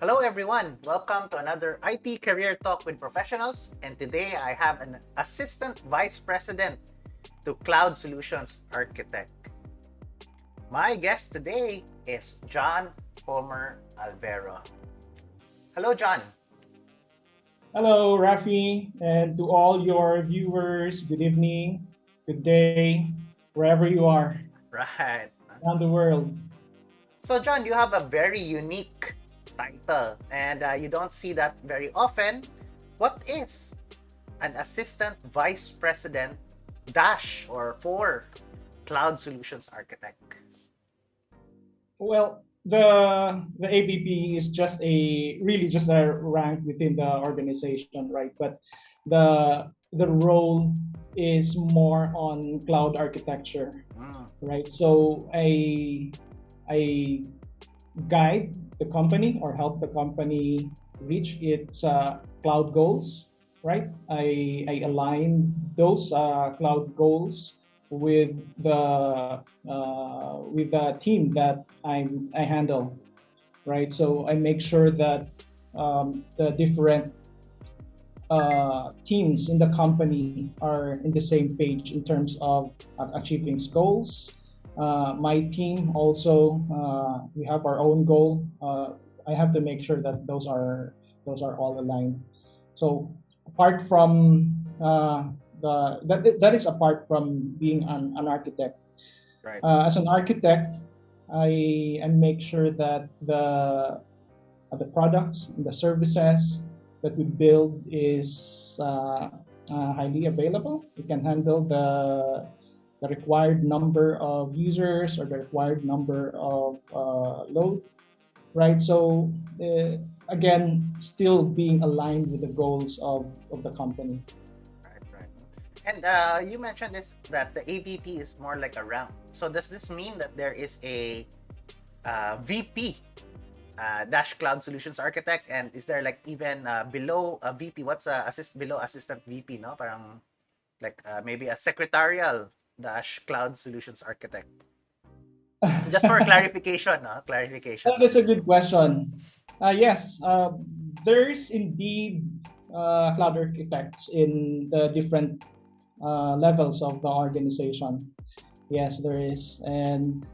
Hello, everyone. Welcome to another IT Career Talk with Professionals. And today I have an Assistant Vice President to Cloud Solutions Architect. My guest today is John Homer Alvero. Hello, John. Hello, Rafi, and to all your viewers, good evening, good day, wherever you are Right. around the world. So, John, you have a very unique title, and uh, you don't see that very often. What is an assistant vice president dash or for cloud solutions architect? Well, the the AVP is just a really just a rank within the organization, right? But the the role is more on cloud architecture, Mm, right? So I I guide the company or help the company reach its uh, cloud goals, right? I, I align those uh, cloud goals with the uh, with the team that I'm, I handle, right? So I make sure that um, the different uh, teams in the company are in the same page in terms of uh, achieving goals. Uh, my team also uh, we have our own goal. Uh, I have to make sure that those are those are all aligned. So apart from uh, the that, that is apart from being an, an architect. right. As an architect, I, I make sure that the the products and the services that we build is uh, uh, highly available. We can handle the the required number of users or the required number of uh, load, right? So uh, again, still being aligned with the goals of, of the company. Right, right. And uh, you mentioned this that the AVP is more like a rank. So does this mean that there is a uh, VP uh, dash cloud solutions architect, and is there like even uh, below a VP? What's a assist below assistant VP? No, parang like uh, maybe a secretarial dash cloud solutions architect. Just for clarification, no? Clarification. That's a good question. Uh, yes, uh, there's indeed uh, cloud architects in the different uh, levels of the organization. Yes, there is. And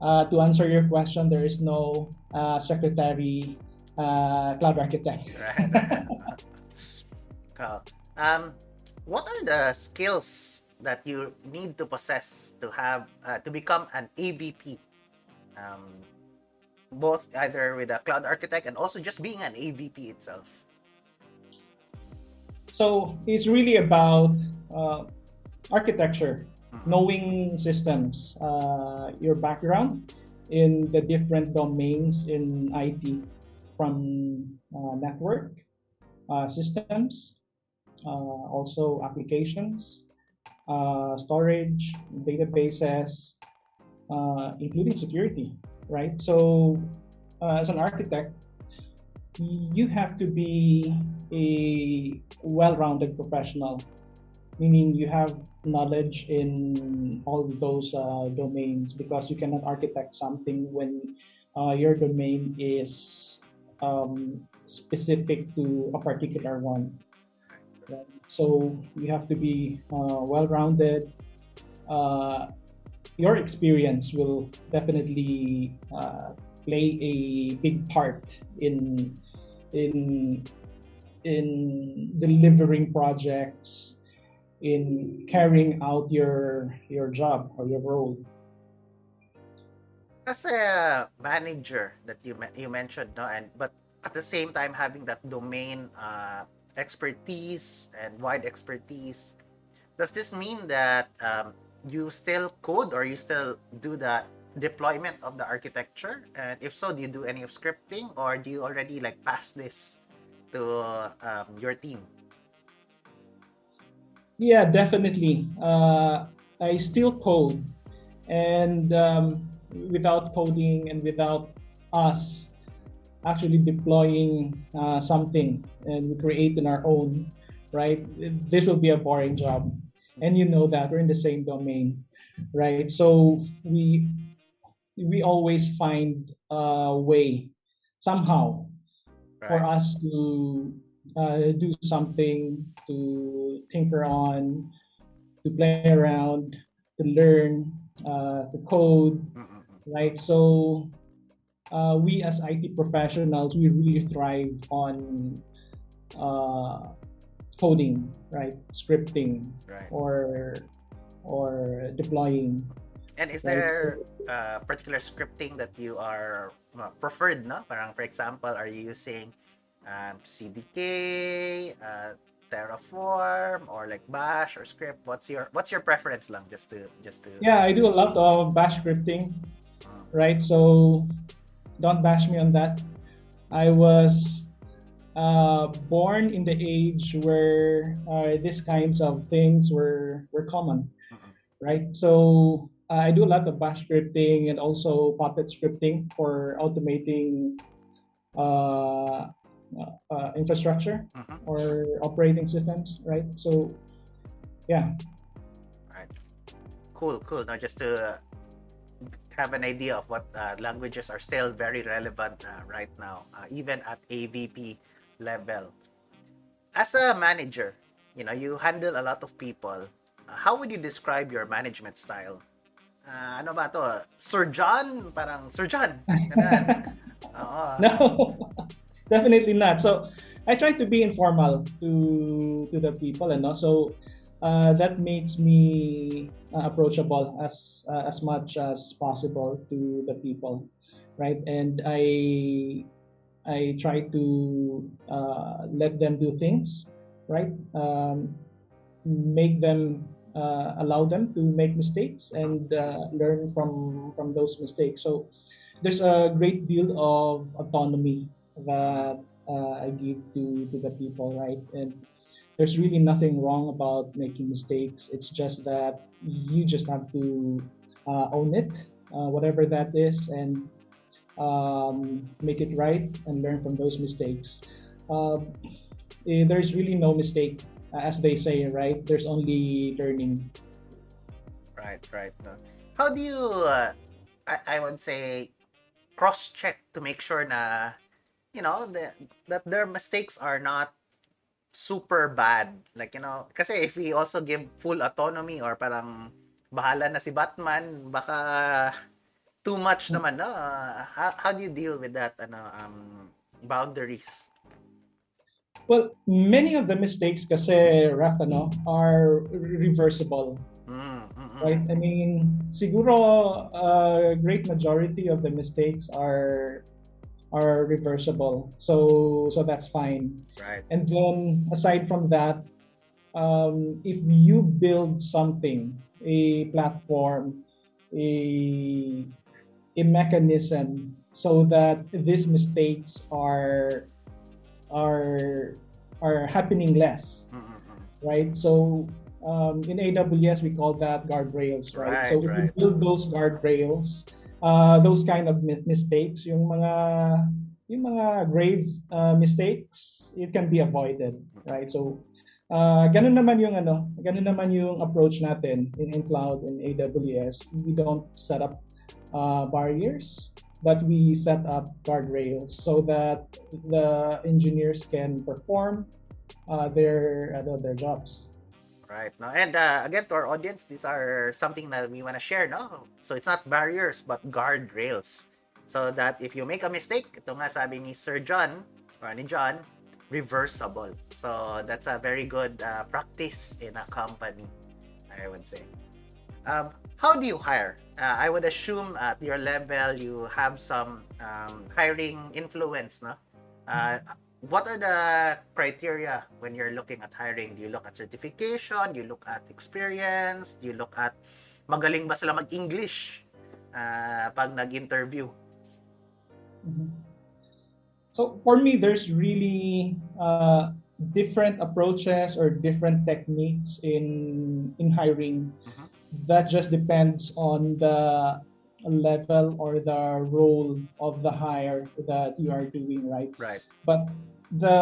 uh, to answer your question, there is no uh, secretary uh, cloud architect. Right. Cool. Um, what are the skills that you need to possess to have uh, to become an AVP? Um, both either with a cloud architect and also just being an AVP itself. So it's really about uh, architecture, knowing systems, uh, your background in the different domains in IT, from uh, network uh, systems, uh, also applications, uh, storage, databases, uh, including security, right? So, uh, as an architect, you have to be a well-rounded professional meaning you have knowledge in all those uh, domains because you cannot architect something when uh, your domain is um, specific to a particular one So you have to be uh, well-rounded. Uh, your experience will definitely uh, play a big part in in in delivering projects in carrying out your your job or your role. As a manager that you you mentioned, no, and but at the same time having that domain uh, expertise and wide expertise, does this mean that um, you still code or you still do the deployment of the architecture? And if so, do you do any of scripting or do you already like pass this to um, your team? yeah definitely uh, i still code and um, without coding and without us actually deploying uh, something and we create in our own right this will be a boring job and you know that we're in the same domain right so we we always find a way somehow for us to uh, do something, to tinker on, to play around, to learn, uh, to code, Mm, mm, mm. right? So uh, we as IT professionals, we really thrive on uh, coding, right? Scripting Right. or or deploying. And is Right. there a particular scripting that you are uh, preferred, no? Parang for example, are you using um, CDK, uh, Terraform, or like Bash or script? What's your what's your preference lang? Just to just to Yeah, I do a lot of bash scripting, Mm, right? So don't bash me on that. I was uh, born in the age where uh, these kinds of things were were common, mm, right? So uh, I do a lot of bash scripting and also Puppet scripting for automating uh, uh, uh, infrastructure mhm. or operating systems, right? So yeah, Cool, cool. No, just to uh, have an idea of what uh, languages are still very relevant uh, right now, uh, even at AVP level. As a manager, you know, you handle a lot of people. How would you describe your management style? Uh, ano ba to? Sir John? Parang Sir John. No definitely not so i try to be informal to to the people and also uh, that makes me uh, approachable as uh, as much as possible to the people right? And i i try to uh, let them do things right? Um, make them uh, allow them to make mistakes and uh, learn from from those mistakes. So there's a great deal of autonomy that I give to to the people, right? And there's really nothing wrong about making mistakes. It's just that you just have to uh, own it, uh, whatever that is, and um, make it right and learn from those mistakes. Uh, eh, there's really no mistake, as they say, right? There's only learning. Right, right. How do you, uh, I, I would say, cross-check to make sure na, you know, the, that their mistakes are not super bad. Like, you know, kasi if we also give full autonomy or parang bahala na si Batman, baka too much naman, no? Uh, how, how do you deal with that, ano, um, boundaries? Well, many of the mistakes kasi, Raf, ano, are reversible. Mm, mm, mm. right? I mean, siguro a great majority of the mistakes are are reversible. So so that's fine. Right. And then aside from that, um, if you build something, a platform, a a mechanism so that these mistakes are are are happening less Mm, mm, mm. right? So um, in AWS, we call that guardrails, right? Right, so if right. you build those guardrails, uh, those kind of mi- mistakes, yung mga yung mga grave uh, mistakes, it can be avoided, right? So uh, ganun naman yung ano, ganun naman yung approach natin in, in cloud in AWS. We don't set up uh, barriers, but we set up guardrails so that the engineers can perform uh, their uh, their jobs. Right. No? And uh, again, to our audience, these are something that we want to share. No? So it's not barriers, but guardrails. So that if you make a mistake, ito nga sabi ni Sir John, or ni John, reversible. So that's a very good uh, practice in a company, I would say. Um, how do you hire? Uh, I would assume at your level, you have some um, hiring influence, no? Uh, what are the criteria when you're looking at hiring? Do you look at certification? Do you look at experience? Do you look at magaling ba sila mag-English uh, pag nag-interview? Mhm. So for me, there's really uh, different approaches or different techniques in in hiring. Mhm. That just depends on the level or the role of the hire that you are doing, right? Right. But the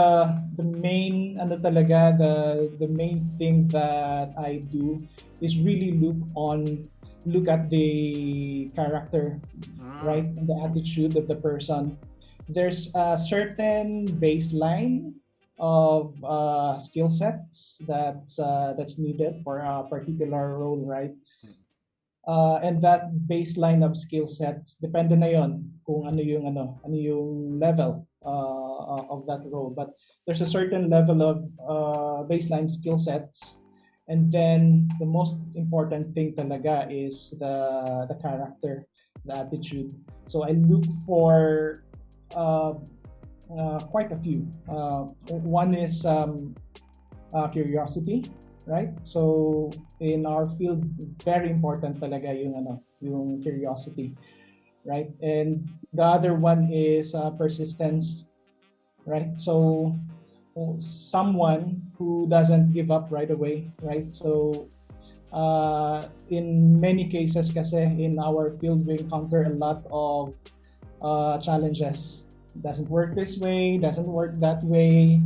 the main ano talaga the the main thing that I do is really look on look at the character Mm, right? And the attitude of the person. There's a certain baseline of uh, skill sets that's uh, that's needed for a particular role, right? Uh, and that baseline of skill sets, depende na yon kung ano yung ano, ano yung level uh, of that role. But there's a certain level of uh, baseline skill sets, and then the most important thing talaga is the the character, the attitude. So I look for uh, uh, quite a few. Uh, one is um, uh, curiosity, right? So in our field, very important talaga yung ano, yung curiosity, right? And the other one is uh, persistence, right? So someone who doesn't give up right away, right? So uh, in many cases kasi in our field we encounter a lot of uh, challenges doesn't work this way, doesn't work that way,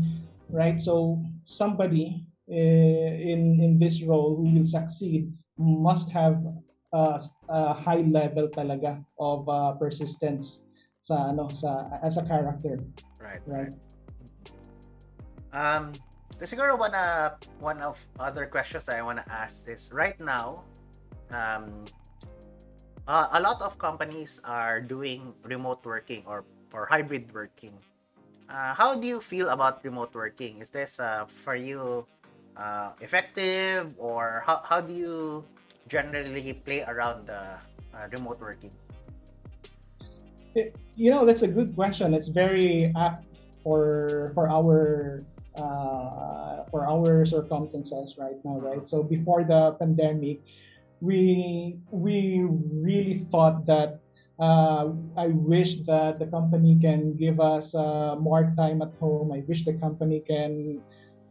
right? So somebody uh, in in this role who will succeed must have uh, a high level talaga of uh, persistence sa ano sa as a character. Right. Right. Um siguro one uh, one of other questions I want to ask is right now um uh, a lot of companies are doing remote working or or hybrid working. Uh, how do you feel about remote working? Is this uh, for you uh, effective, or how, how do you generally play around the uh, remote working? you know, that's a good question. It's very apt for for our uh, for our circumstances right now, right? So before the pandemic, we we really thought that uh, I wish that the company can give us uh, more time at home. I wish the company can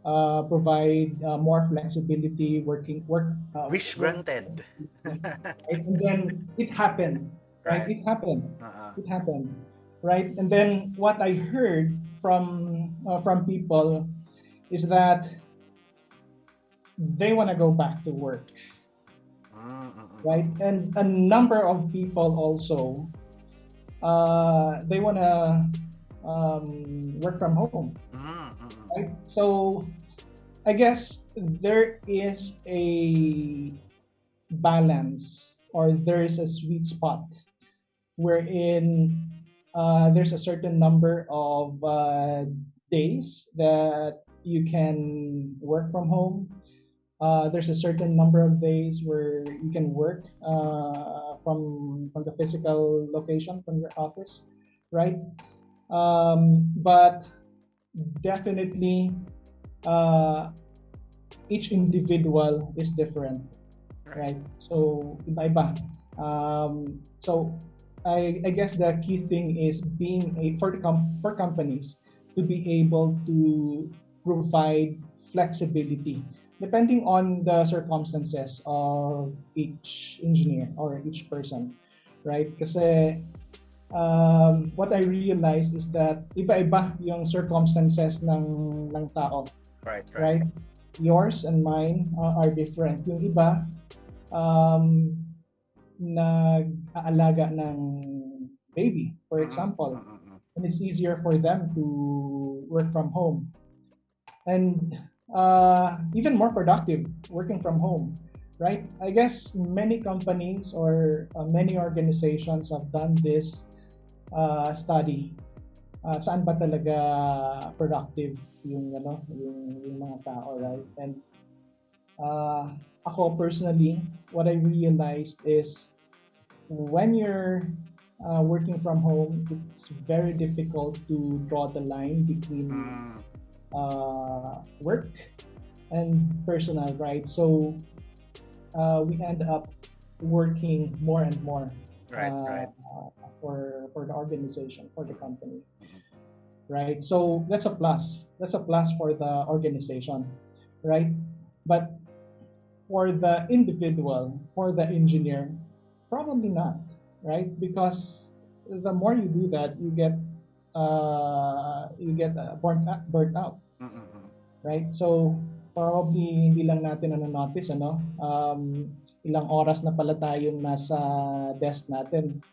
uh, provide uh, more flexibility working work. Uh, wish granted. and then it happened. Right? right? It happened. Uh-uh. It happened. Right. And then what I heard from uh, from people is that they want to go back to work right? And a number of people also uh, they want to um, work from home, right? So I guess there is a balance or there is a sweet spot wherein uh, there's a certain number of uh, days that you can work from home uh, there's a certain number of days where you can work uh, from from the physical location from your office, right? Um, but definitely, uh, each individual is different, right? So iba-iba. Um, so I, I guess the key thing is being a for com- for companies to be able to provide flexibility depending on the circumstances of each engineer or each person, right? Kasi um, what I realized is that iba-iba yung circumstances ng ng tao. Right, right. right? Yours and mine uh, are different. Yung iba um nag-aalaga ng baby, for example. And it's easier for them to work from home. And uh, even more productive working from home, right? I guess many companies or uh, many organizations have done this uh, study. Uh, saan ba talaga productive yung ano yung, yung mga tao, right? And uh, ako personally, what I realized is when you're uh, working from home, it's very difficult to draw the line between mm uh, work and personal, right? So uh, we end up working more and more right, uh, right. For for the organization, for the company, right? So that's a plus. That's a plus for the organization, right? But for the individual, for the engineer, probably not, right? Because the more you do that, you get uh, you get uh, burnt, burnt out. Mm-hmm. Right? So, probably hindi lang natin ano notice ano um, ilang oras na pala tayong nasa desk natin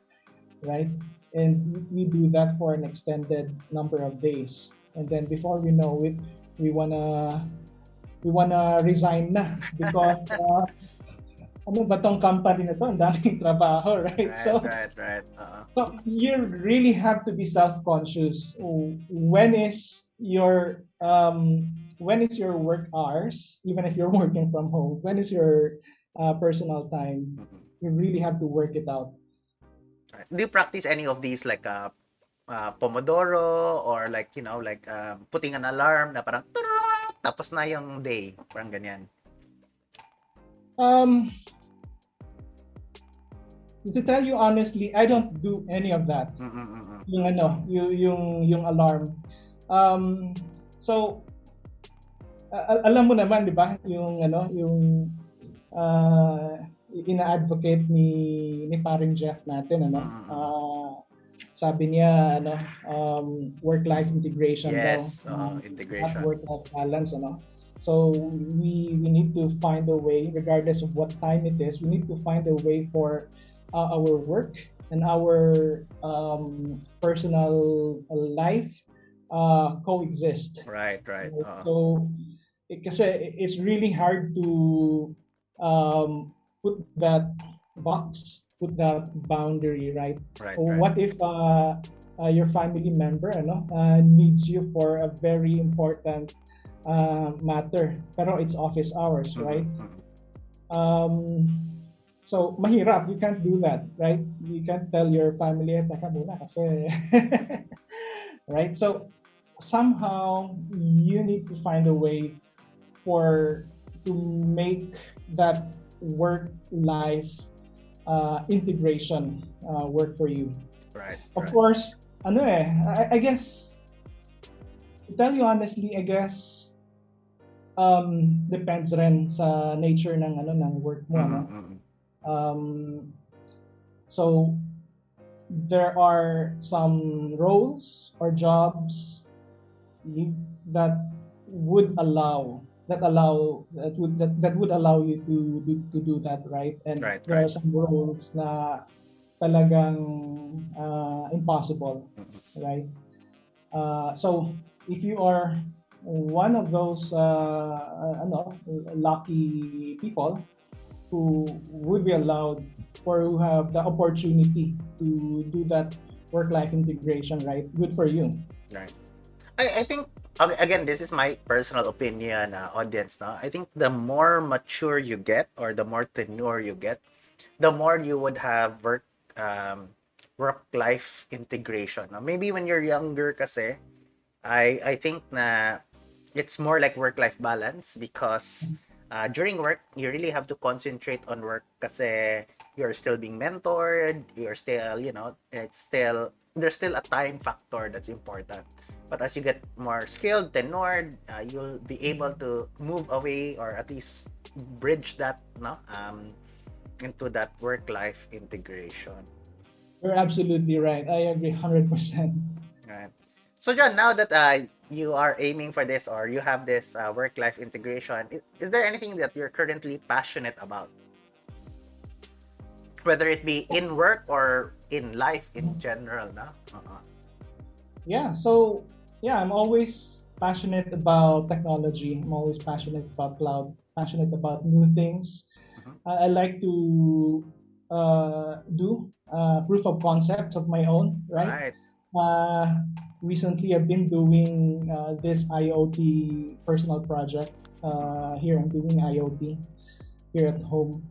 right and we do that for an extended number of days. And then before we know it, we wanna we wanna resign na because uh, ano ba tong company na to? Ang daming trabaho, right? Right, so, right, right. Uh-uh. so you really have to be self-conscious. When is your um when is your work hours? Even if you're working from home, when is your uh, personal time? Mhm. You really have to work it out. Do you practice any of these like uh, uh, Pomodoro or like, you know, like um, putting an alarm na parang tapos na yung day. Parang ganyan. Um, to tell you honestly, I don't do any of that. Mm-mm-mm. Yung ano, yung yung, yung alarm. Um, so a- alam mo naman, 'di ba, yung ano, yung uh, ina-advocate ni ni paring Jeff natin ano. Ah, sabi niya ano, um, work-life integration Yes, daw. uh, Um, integration. at work-life balance ano. So we we need to find a way, regardless of what time it is, we need to find a way for uh, our work and our um, personal life uh, coexist. Right, right. Uh, So it, kasi it's really hard to um, put that box, put that boundary, right? right, Or right. what if uh, uh, your family member ano, uh, needs you for a very important uh, matter, pero it's office hours, Mhm, right? mhm. Um, so, mahirap. You can't do that, right? You can't tell your family, teka muna kasi, right? So, somehow, you need to find a way for, to make that work-life uh, integration uh, work for you. Right, Of right. course, ano eh, I, I guess, to tell you honestly, I guess, um, depends rin sa nature ng ano ng work mo, ano. Mhm, mhm. Um, so, there are some roles or jobs that would allow that allow that would that, that would allow you to do to do that right? And Right, there are some roles na talagang uh, impossible Mhm. right? Uh, so if you are one of those uh, ano, lucky people who would be allowed or who have the opportunity to do that work-life integration right? Good for you. Right. I, I think again this is my personal opinion uh, audience no I think the more mature you get or the more tenure you get the more you would have work um, work life integration no? maybe when you're younger kasi I I think na it's more like work life balance because uh, during work you really have to concentrate on work kasi you're still being mentored you're still you know it's still there's still a time factor that's important but as you get more skilled tenured uh, you'll be able to move away or at least bridge that no um into that work life integration you're absolutely right i agree 100% Right. So John, now that uh, you are aiming for this or you have this uh, work-life integration, is, is there anything that you're currently passionate about? Whether it be in work or in life in general, no? Uh-uh. yeah so yeah i'm always passionate about technology i'm always passionate about cloud passionate about new things Mhm. I, I like to uh, do uh, proof of concepts of my own right Right. uh, recently i've been doing uh, this iot personal project uh, here i'm doing iot here at home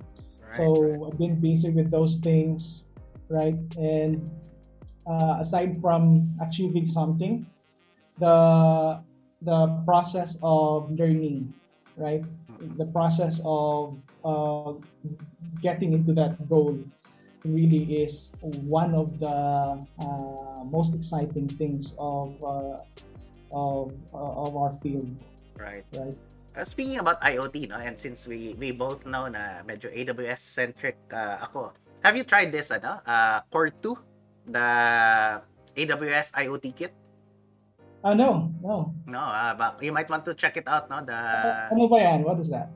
Right. so right. I've been busy with those things, right? And uh, aside from achieving something, the the process of learning, right? The process of uh, getting into that goal really is one of the uh, most exciting things of uh, of uh, of our field, Right. right? Uh, speaking about IoT, no, and since we we both know na medyo AWS centric uh, ako, have you tried this ano? Uh, Core 2, the AWS IoT kit? Uh, no, no. No, uh, but you might want to check it out, no? The ano ba yan? What is that?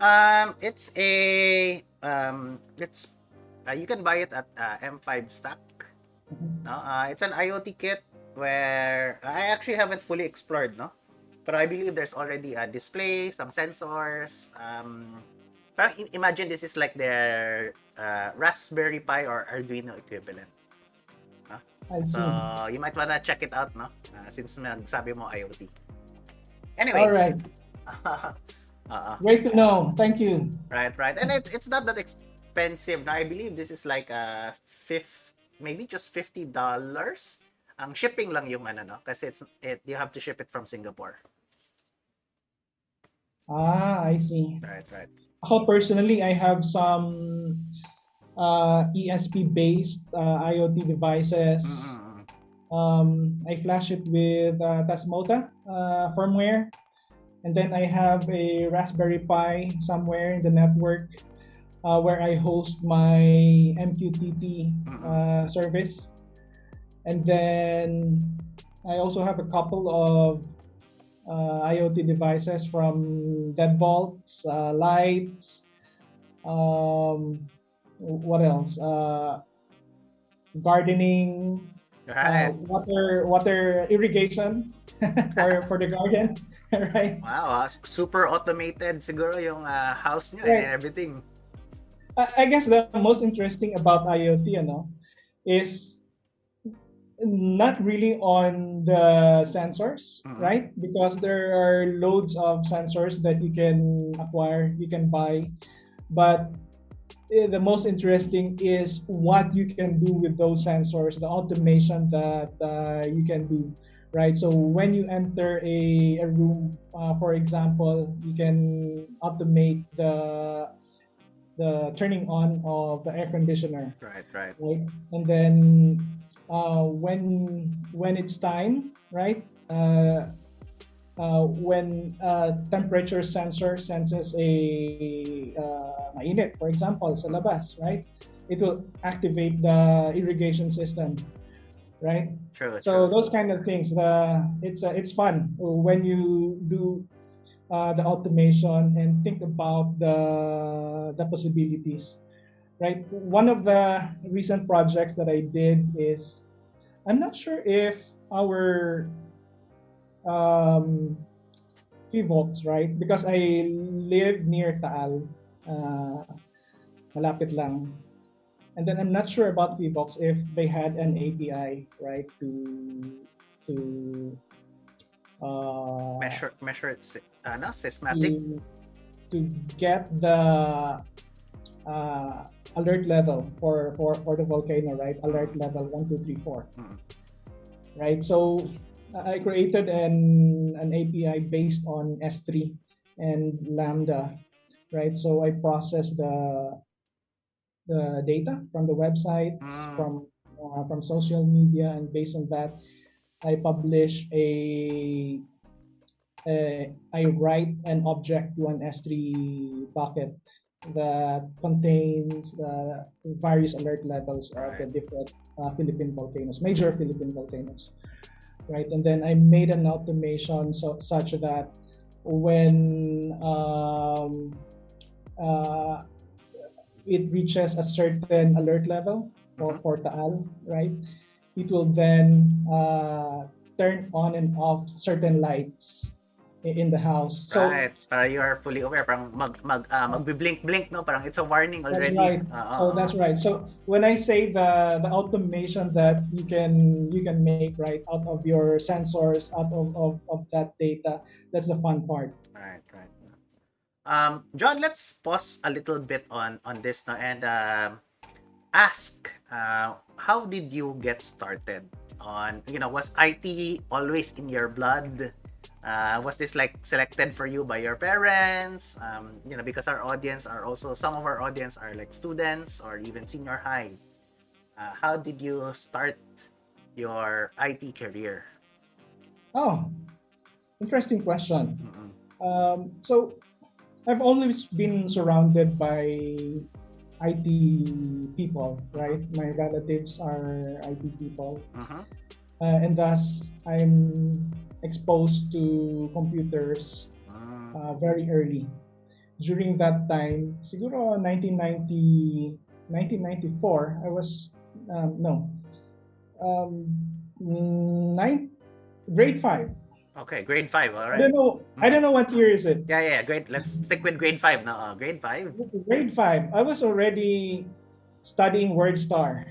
Um, it's a um, it's uh, you can buy it at uh, M5 Stack. No? Uh, it's an IoT kit where I actually haven't fully explored, no? But I believe there's already a display, some sensors. Um, parang imagine this is like their uh, Raspberry Pi or Arduino equivalent. I see. So, you might wanna check it out, no? Uh, since nagsabi mo IoT. Anyway. All right. uh, Great to know. Thank you. right, right. And it, it's not that expensive. Now, I believe this is like uh, fifth, maybe just $50. Ang shipping lang yung ano, no? Kasi it's, it, you have to ship it from Singapore. Ah, I see. Right, right. Ako personally, I have some uh, ESP-based uh, IoT devices. Um, I flash it with uh, Tasmota uh, firmware, and then I have a Raspberry Pi somewhere in the network uh, where I host my MQTT uh, service, and then I also have a couple of uh, IoT devices from Deadbolts, uh, lights. Um, what else? Uh, gardening, uh, water, water irrigation for for the garden, right? Wow, ah, super automated siguro yung ah, house nyo Right. and everything. I, I guess the most interesting about IoT, you know, is not really on the sensors, Mhm. right? Because there are loads of sensors that you can acquire, you can buy, but eh, the most interesting is what you can do with those sensors, the automation that uh, you can do, right? So when you enter a, a room, uh, for example, you can automate the the turning on of the air conditioner, Right, right. right? And then uh, when when it's time, right? Uh, uh, when uh, temperature sensor senses a uh, mainit, for example, sa labas, right? It will activate the irrigation system, right? True, So true. those kind of things, the it's uh, it's fun when you do uh, the automation and think about the the possibilities, right? One of the recent projects that I did is, I'm not sure if our um, PHIVOLCS, right? Because I live near Taal, uh, malapit lang. And then I'm not sure about PHIVOLCS if they had an API, right, to to uh, measure, measure, si- ano, seismatic. to, to get the uh, alert level for, for, for the volcano, right? Alert level one, two, three, four, Mm. right? So I created an, an API based on S3 and Lambda, right? So I process the the data from the websites, Mm. from uh, from social media, and based on that, I publish a uh, write an object to an S3 bucket that contains the various alert levels of the different uh, Philippine volcanoes, major Philippine volcanoes, right? And then I made an automation so, such that when um, uh, it reaches a certain alert level for, for Taal, right? It will then uh, turn on and off certain lights in the house. So right. Para you are fully aware. Parang mag, mag, uh, magbi-blink-blink, no? Parang it's a warning already. That's right. Oo, So that's right. So when I say the the automation that you can you can make right out of your sensors, out of, of, of that data, that's the fun part. Right, right. Um, John, let's pause a little bit on on this now and um, ask uh, how did you get started on you know was IT always in your blood? Uh, was this like selected for you by your parents? Um, you know, because our audience are also some of our audience are like students or even senior high. Uh, how did you start your IT career? Oh, interesting question. Um, so I've always been surrounded by IT people, right? My relatives are IT people. Mhm. uh, and thus I'm exposed to computers Mm. uh, very early. During that time, siguro 1990, 1994, I was, um, no, um, ninth, grade five. Okay, grade five. All I don't know. I don't know what year is it. Yeah, yeah. Grade. Let's stick with grade five now. Uh, grade five. Grade five. I was already studying WordStar,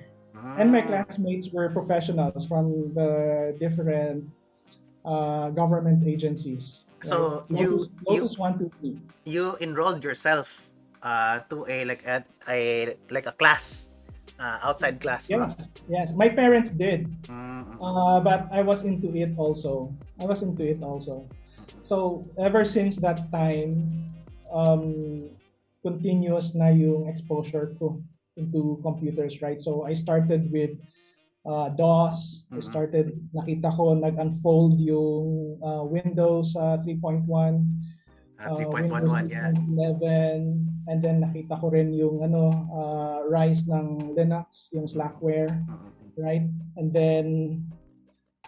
and my classmates were professionals from the different uh, government agencies. So right? you- Lotus, you- one two three. you enrolled yourself uh, to a like a, a like a class, uh, outside class. no? Yes, yes. My parents did. Mm, mm, Uh, but I was into it also. I was into it also. So ever since that time, um, continuous na yung exposure ko into computers, right? So I started with uh, DOS. I Mhm. started, nakita ko nag-unfold yung uh, Windows uh, 3.1. uh, uh, 3.11, yeah. 11 and then nakita ko rin yung ano uh, rise ng Linux, yung Slackware Mm, mm, mm. right? And then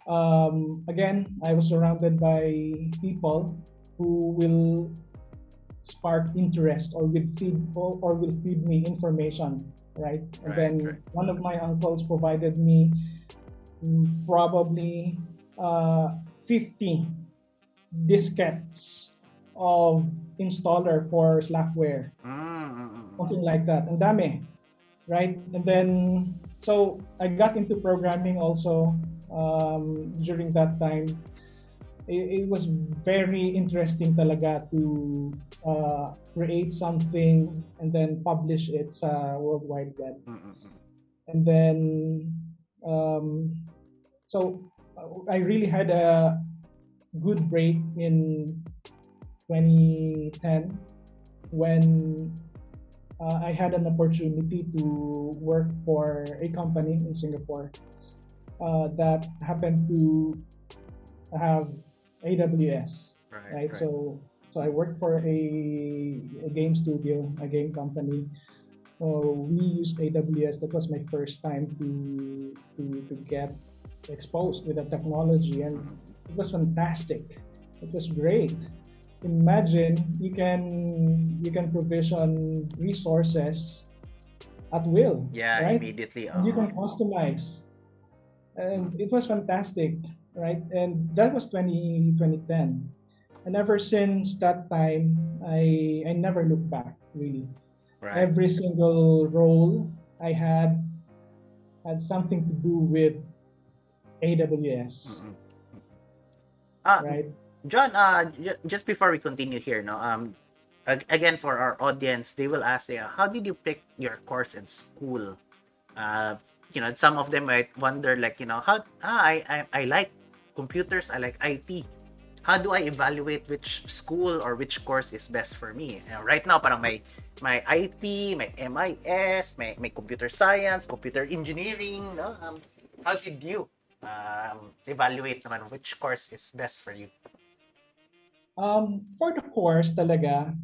um, again, I was surrounded by people who will spark interest or will feed or, or will feed me information, right? And Right, then right. one of my uncles provided me mm, probably uh, 50 diskettes of installer for Slackware Mm, something like that. Ang dami. Right? And then, so I got into programming also um, during that time. It, it was very interesting talaga to uh, create something and then publish it sa World Wide Web. Mm, mm, mm. And then, um, so I really had a good break in 2010 when uh, I had an opportunity to work for a company in Singapore uh, that happened to have AWS, Right, right? right. So, so I worked for a, a game studio, a game company. So we used AWS. That was my first time to to, to get exposed with the technology, and it was fantastic. It was great. Imagine you can you can provision resources at will. yeah, right? immediately. And you can uh-huh. customize. And it was fantastic, right? And that was 20, 2010. And ever since that time, I I never looked back really. right. Every single role I had had something to do with AWS, Mm, mm, mm. Ah, right? John, uh, j- just before we continue here, no, um, ag- again for our audience, they will ask, uh, how did you pick your course in school? Uh, you know, some of them might wonder, like, you know, how ah, I, I I like computers, I like IT. How do I evaluate which school or which course is best for me? You know, right now, parang may may IT, may MIS, may may computer science, computer engineering, no? Um, how did you um, evaluate naman which course is best for you? Um, for the course talaga,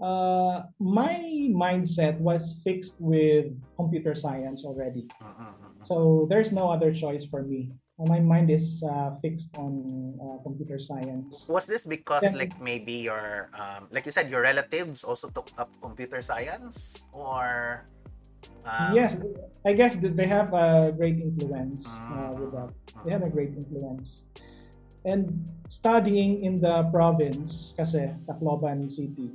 uh, my mindset was fixed with computer science already. Mm-mm-mm. So there's no other choice for me. My mind is uh, fixed on uh, computer science. Was this because Yeah. like maybe your um, like you said your relatives also took up computer science or um, yes, I guess they have a great influence uh, with that. They have a great influence. And studying in the province, kasi Tacloban City,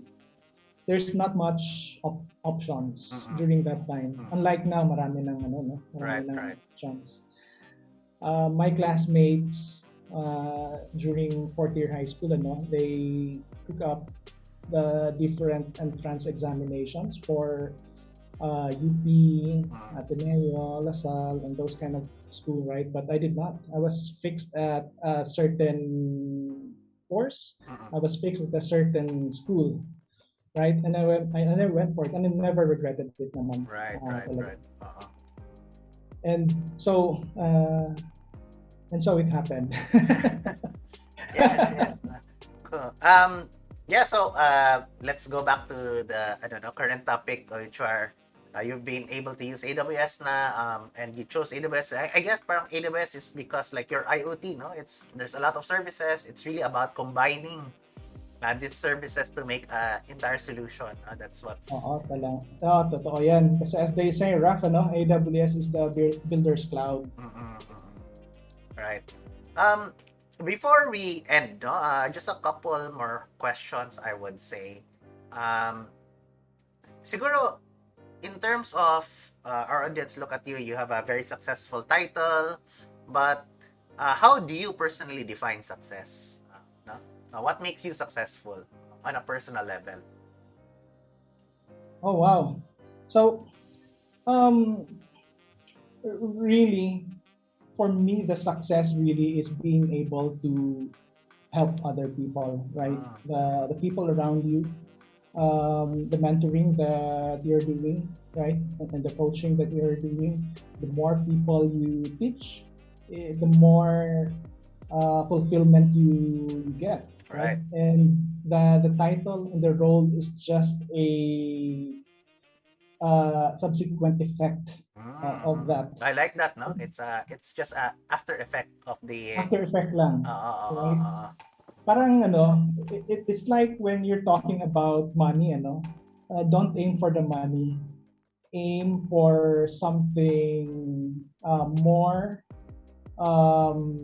there's not much op- options Mm-mm. during that time. Mm. Unlike now, marami ng ano, no? Right, Marami ng right. options. Uh, my classmates uh, during fourth year high school, ano, they took up the different entrance examinations for uh, UP, Ateneo, LaSalle, and those kind of school, right? But I did not. I was fixed at a certain course. I was fixed at a certain school, right? And I went, I, and I went for it, and I never regretted it naman. right Ah, right talaga. right uh-huh. And so, uh, and so it happened. yes yes cool. um yeah so uh let's go back to the I don't know current topic which are uh, you've been able to use AWS na um and you chose AWS I, I guess parang AWS is because like your IoT no it's there's a lot of services it's really about combining uh, these services to make a entire solution. Uh, that's what's Oo, talaga. Oo, totoo yan. Kasi as they say, Raf, ano, AWS is the buil- builder's cloud. Mm-mm. Right. Um, before we end, uh, just a couple more questions. I would say, um, siguro, in terms of uh, our audience, look at you. You have a very successful title, but uh, how do you personally define success? Uh, no? What makes you successful on a personal level? Oh, wow. So, um, really, for me, the success really is being able to help other people, right? Ah. The, the people around you, um, the mentoring that you're doing, right? And, and the coaching that you're doing. The more people you teach, eh, the more uh, fulfillment you, you get, Right. And the the title and the role is just a uh, subsequent effect uh, of Mm. that. I like that. No, it's uh, it's just a after effect of the. After effect lang. Uh, uh, uh, Right. uh. Parang ano, it, it- it's like when you're talking about money, ano, uh, don't aim for the money. Aim for something uh, more um,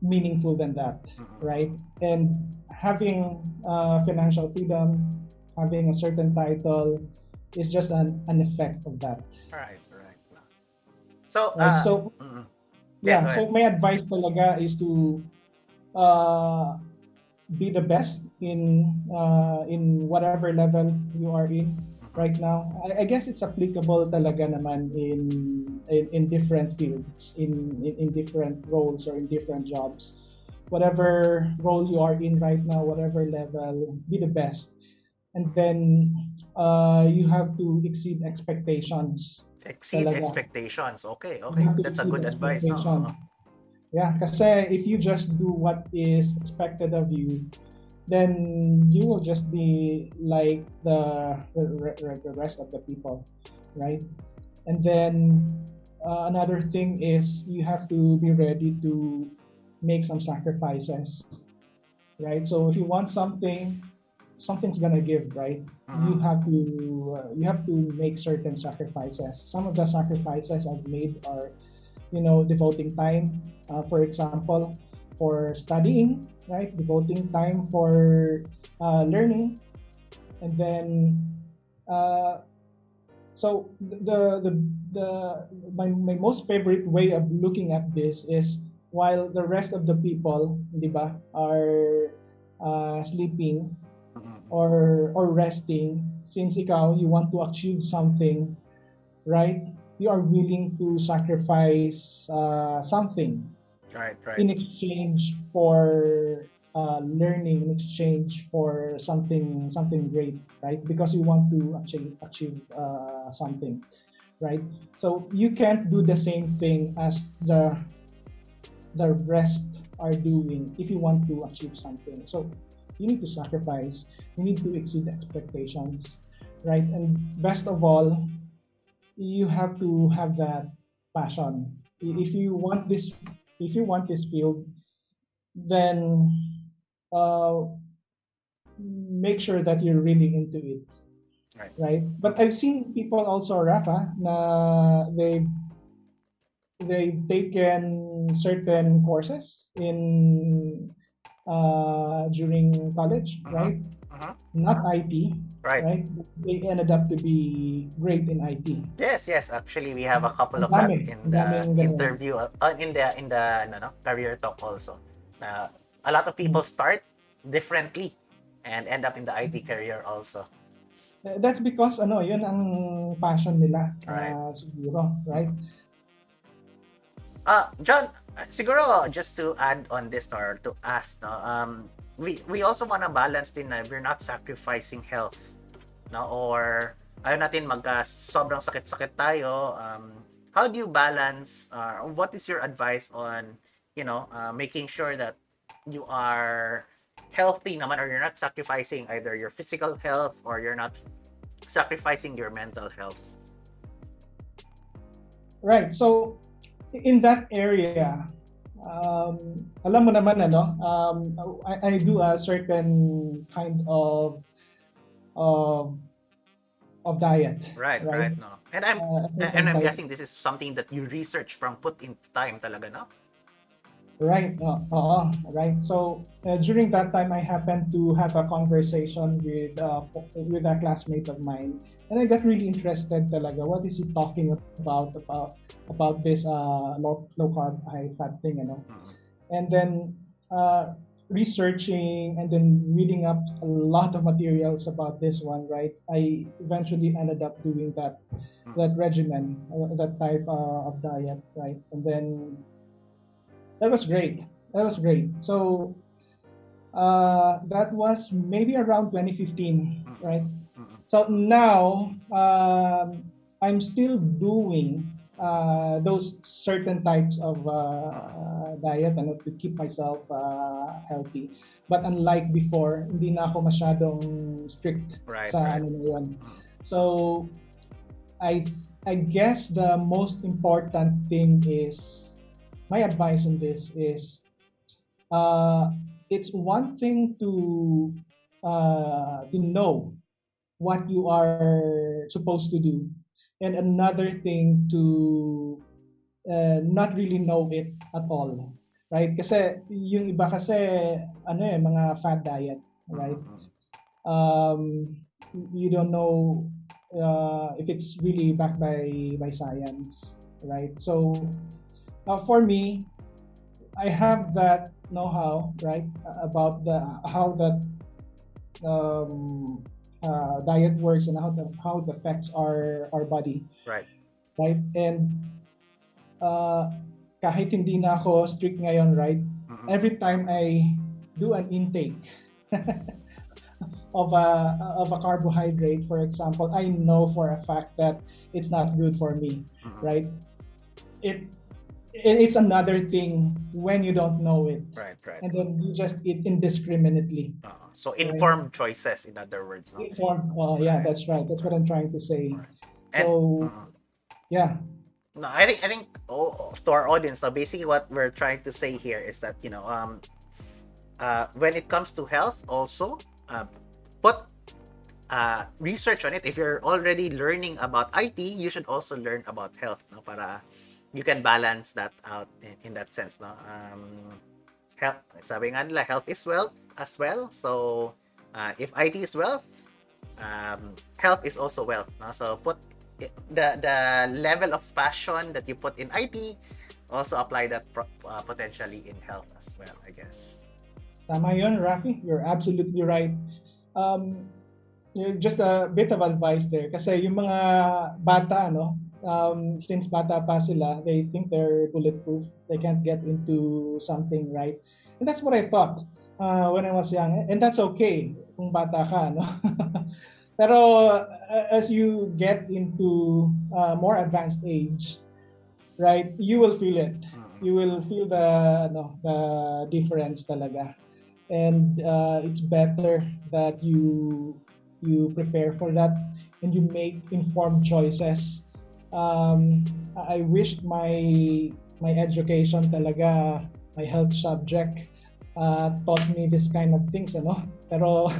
meaningful than that. Mm-mm. right? And having uh, financial freedom, having a certain title, is just an, an effect of that. Right, right. So, Right? uh, so mm, yeah, Yeah, so my advice talaga is to uh, be the best in uh, in whatever level you are in right now. I, I guess it's applicable talaga naman in in, in different fields, in, in in different roles or in different jobs. Whatever role you are in right now, whatever level, be the best. And then uh, you have to exceed expectations. Exceed talaga. expectations. Okay, okay. That's a good advice. No? expectation. Yeah, kasi if you just do what is expected of you, then you will just be like the the rest of the people, right? And then uh, another thing is you have to be ready to make some sacrifices, right? So if you want something, something's gonna give, right? you Mhm. have to uh, you have to make certain sacrifices some of the sacrifices i've made are you know devoting time uh, for example for studying right devoting time for uh, learning and then uh, so the, the the my, my most favorite way of looking at this is while the rest of the people di ba, are uh, sleeping. Or or resting since ikaw you want to achieve something right? You are willing to sacrifice uh, something Right, right. in exchange for uh, learning in exchange for something something great right? Because you want to achieve achieve uh, something right? So you can't do the same thing as the the rest are doing if you want to achieve something. So you need to sacrifice you need to exceed expectations right? And best of all you have to have that passion. If you want this if you want this field then uh, make sure that you're really into it. Right. right? But i've seen people also rafa na they they've taken certain courses in uh, during college Mhm. right Mhm. not IT, Right. right? They ended up to be great in IT. Yes, yes. Actually, we have a couple of that in the interview, uh, in the in the no, no, career talk also. Na a lot of people start differently and end up in the IT career also. Uh, That's because ano, yun ang passion nila. Right. uh, siguro, right? Uh, John, uh, siguro just to add on this or to ask, no, um, we we also want to balance din na we're not sacrificing health, no, or ayaw natin magka sobrang sakit-sakit tayo. Um, how do you balance? Uh, what is your advice on, you know, uh, making sure that you are healthy naman or you're not sacrificing either your physical health or you're not sacrificing your mental health. Right. So in that area, um, alam mo naman ano, um, I, I do a certain kind of of of diet. Right, right, Right. no. And I'm Uh, and I'm diet. guessing this is something that you research from put in time talaga, no? Right. Uh, oo, right. So uh, during that time, I happened to have a conversation with uh, with a classmate of mine, and I got really interested. Talaga, what is he talking about about about this uh, low low carb high fat thing, you know? Mm. And then uh, researching and then reading up a lot of materials about this one. Right. I eventually ended up doing that that regimen, uh, that type uh, of diet. Right. And then that was great. That was great. So uh, that was maybe around 2015, right? So now um, I'm still doing uh, those certain types of uh, diet ano, to keep myself uh, healthy. But unlike before, hindi na ako masyadong strict Right, sa right. ano na yun. Mm. So I I guess the most important thing is my advice on this is uh, it's one thing to uh, to know what you are supposed to do. And another thing to uh, not really know it at all right? Kasi yung iba kasi ano eh mga fad diet right? Um, you don't know uh, if it's really backed by by science, right? So uh, for me, I have that know-how, right, about the how that um, uh, diet works and how the, how it affects our our body, Right. right? And uh, kahit hindi na ako strict ngayon, right? Mm-mm. every time I do an intake of a of a carbohydrate, for example, I know for a fact that it's not good for me, Mm-mm. right? It- it's another thing when you don't know it, Right, right. and then you just eat indiscriminately. Uh, so informed choices, in other words, no? Inform- uh, yeah, that's right. That's what I'm trying to say. And- So Mm. yeah, No, I think I think oh, to our audience, now basically what we're trying to say here is that you know, um, uh, when it comes to health, also uh, put uh, research on it. If you're already learning about IT, you should also learn about health, no? Para you can balance that out in, in that sense, no? Um, health, sabi nga nila, health is wealth as well. So, uh, if IT is wealth, um, health is also wealth, no? So put the the level of passion that you put in IT also apply that pro- uh, potentially in health as well, I guess. Tama yun, Rafi. You're absolutely right. Um, just a bit of advice there. Kasi yung mga bata, no, um, since bata pa sila, they think they're bulletproof. They can't get into something, right? And that's what I thought uh, when I was young. And that's okay kung bata ka, no? Pero uh, as you get into uh, more advanced age, right, you will feel it you will feel the ano, the difference talaga and uh, it's better that you you prepare for that and you make informed choices um, I wished my my education talaga my health subject uh, taught me this kind of things ano pero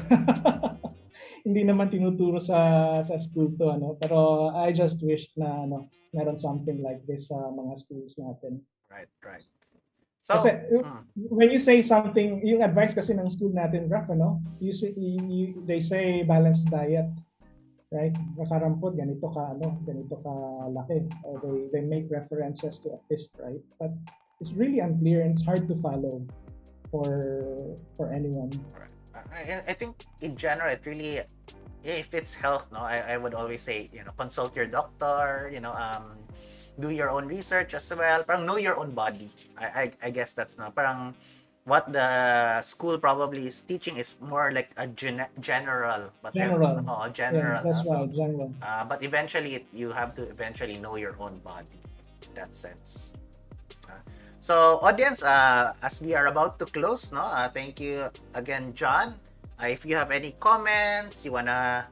hindi naman tinuturo sa sa school to ano pero I just wished na ano meron something like this sa mga schools natin Right, right. So, Kasi, mm, when you say something, yung advice kasi ng school natin, Raf, ano? You say, you, you- they say balanced diet. Right? Nakarampot, ganito ka, ano, ganito ka laki. Or they, they make references to a fist, right? But it's really unclear and it's hard to follow for for anyone. I, I think in general, it really, if it's health, no, I, I would always say, you know, consult your doctor, you know, um, do your own research as well. Parang know your own body. I, I, I guess that's no. Parang what the school probably is teaching is more like a gen- general, but General. oh, general. yeah, that's? So, right, general. Uh, but eventually, it, you have to eventually know your own body in that sense. Uh, so, audience, uh, as we are about to close, no, uh, thank you again, John. Uh, if you have any comments, you wanna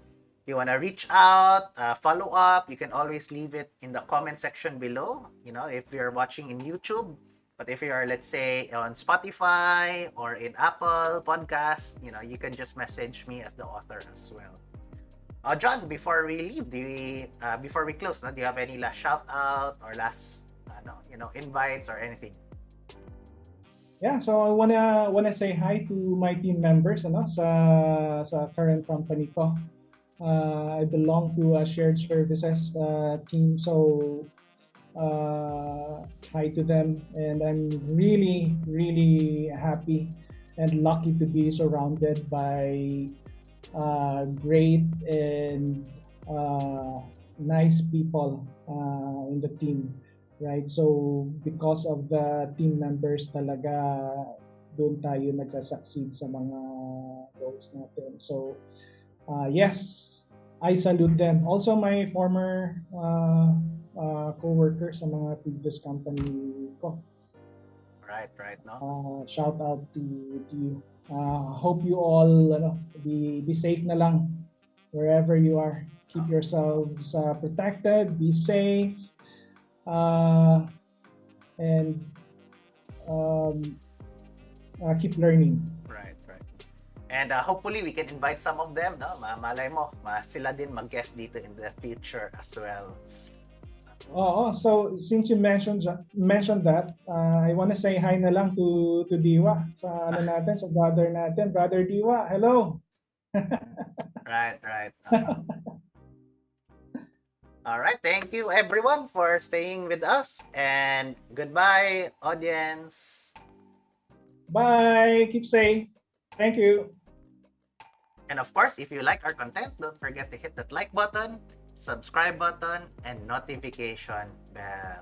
you wanna reach out, uh, follow up, you can always leave it in the comment section below. You know, if you're watching in YouTube, But if you are, let's say, on Spotify or in Apple Podcast, you know, you can just message me as the author as well. Uh, John, before we leave, do we, uh, before we close, no, do you have any last shout out or last, uh, no, you know, invites or anything? Yeah, so I wanna wanna say hi to my team members ano sa sa current company ko. Uh, I belong to a shared services uh, team, so uh, hi to them, and I'm really really happy and lucky to be surrounded by uh, great and uh, nice people uh, in the team right? So because of the team members talaga doon tayo nagsasucceed sa mga goals natin. So uh, yes, I salute them. Also my former uh, uh, co-worker sa mga previous company ko. Right, right, no? Uh, shout out to, to you. Uh, hope you all ano, be be safe na lang wherever you are. Keep yourselves uh, protected, be safe, uh, and um, uh, keep learning. Right, right. And uh, hopefully we can invite some of them, no? Malay mo, ma sila din mag-guest dito in the future as well. Oh, so since you mentioned mentioned that, uh, I want to say hi na lang to to Diwa sa ano natin, sa brother natin, brother Diwa. Hello. right, right. Uh, all right, thank you everyone for staying with us and goodbye audience. Bye. Keep safe. Thank you. And of course, if you like our content, don't forget to hit that like button, subscribe button, and notification bell.